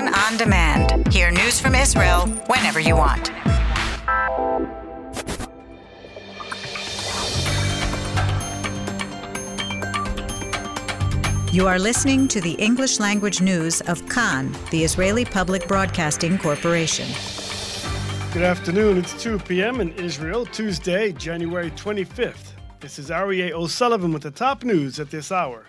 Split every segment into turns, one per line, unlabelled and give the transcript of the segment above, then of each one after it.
Kan on demand. Hear news from Israel whenever you want. You are listening to the English language news of Kan, the Israeli Public Broadcasting Corporation.
Good afternoon. It's 2 p.m. in Israel, Tuesday, January 25th. This is Aryeh O'Sullivan with the top news at this hour.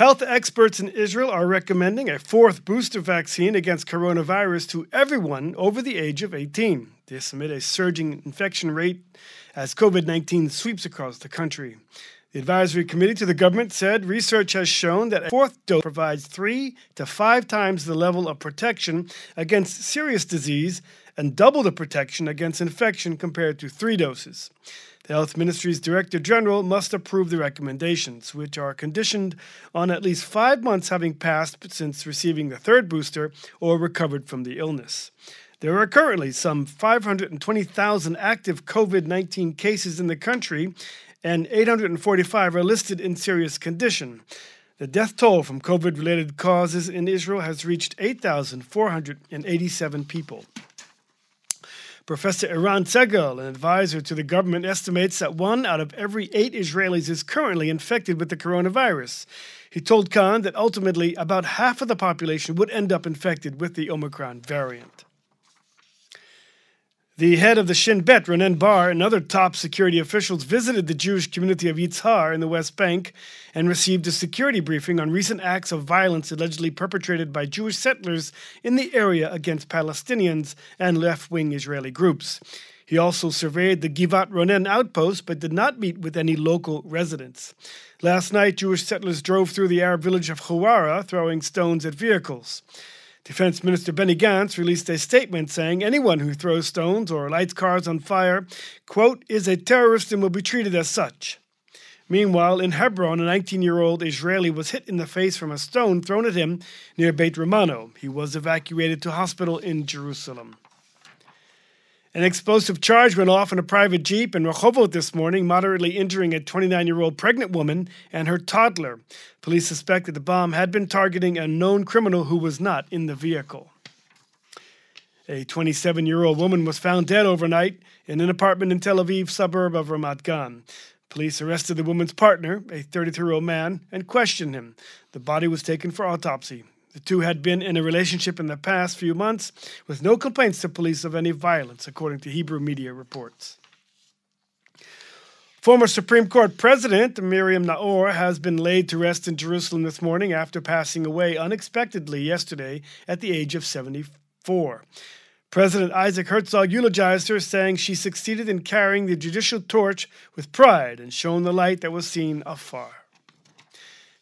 Health experts in Israel are recommending a fourth booster vaccine against coronavirus to everyone over the age of 18. This amid a surging infection rate as COVID 19 sweeps across the country. The advisory committee to the government said research has shown that a fourth dose provides three to five times the level of protection against serious disease and double the protection against infection compared to three doses. The Health Ministry's Director General must approve the recommendations, which are conditioned on at least five months having passed since receiving the third booster or recovered from the illness. There are currently some 520,000 active COVID 19 cases in the country, and 845 are listed in serious condition. The death toll from COVID related causes in Israel has reached 8,487 people. Professor Eran Segal, an advisor to the government, estimates that one out of every eight Israelis is currently infected with the coronavirus. He told Kan that ultimately about half of the population would end up infected with the Omicron variant. The head of the Shin Bet, Ronen Bar, and other top security officials visited the Jewish community of Yitzhar in the West Bank and received a security briefing on recent acts of violence allegedly perpetrated by Jewish settlers in the area against Palestinians and left wing Israeli groups. He also surveyed the Givat Ronen outpost but did not meet with any local residents. Last night, Jewish settlers drove through the Arab village of Hawara, throwing stones at vehicles. Defense Minister Benny Gantz released a statement saying anyone who throws stones or lights cars on fire, quote, is a terrorist and will be treated as such. Meanwhile, in Hebron, a 19 year old Israeli was hit in the face from a stone thrown at him near Beit Romano. He was evacuated to hospital in Jerusalem. An explosive charge went off in a private jeep in Rehovot this morning, moderately injuring a 29 year old pregnant woman and her toddler. Police suspect that the bomb had been targeting a known criminal who was not in the vehicle. A 27 year old woman was found dead overnight in an apartment in Tel Aviv suburb of Ramat Gan. Police arrested the woman's partner, a 33 year old man, and questioned him. The body was taken for autopsy. The two had been in a relationship in the past few months with no complaints to police of any violence, according to Hebrew media reports. Former Supreme Court President Miriam Naor has been laid to rest in Jerusalem this morning after passing away unexpectedly yesterday at the age of 74. President Isaac Herzog eulogized her, saying she succeeded in carrying the judicial torch with pride and shone the light that was seen afar.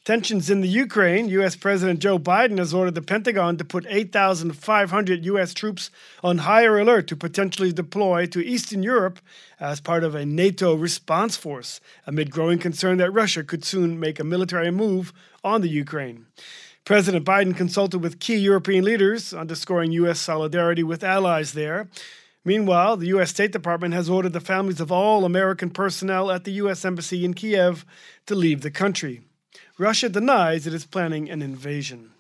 Tensions in the Ukraine. U.S. President Joe Biden has ordered the Pentagon to put 8,500 U.S. troops on higher alert to potentially deploy to Eastern Europe as part of a NATO response force, amid growing concern that Russia could soon make a military move on the Ukraine. President Biden consulted with key European leaders, underscoring U.S. solidarity with allies there. Meanwhile, the U.S. State Department has ordered the families of all American personnel at the U.S. Embassy in Kiev to leave the country. Russia denies it is planning an invasion.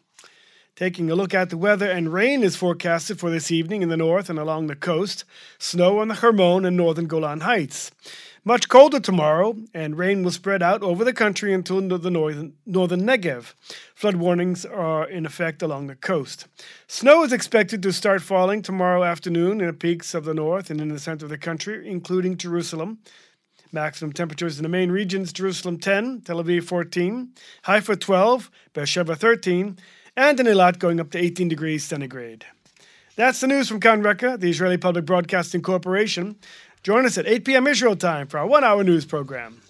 Taking a look at the weather, and rain is forecasted for this evening in the north and along the coast, snow on the Hermon and northern Golan Heights. Much colder tomorrow, and rain will spread out over the country until the northern, northern Negev. Flood warnings are in effect along the coast. Snow is expected to start falling tomorrow afternoon in the peaks of the north and in the center of the country, including Jerusalem. Maximum temperatures in the main regions Jerusalem 10, Tel Aviv 14, Haifa 12, Beersheba 13, and in Eilat going up to 18 degrees centigrade. That's the news from Kan Reka, the Israeli Public Broadcasting Corporation. Join us at 8 p.m. Israel time for our one hour news program.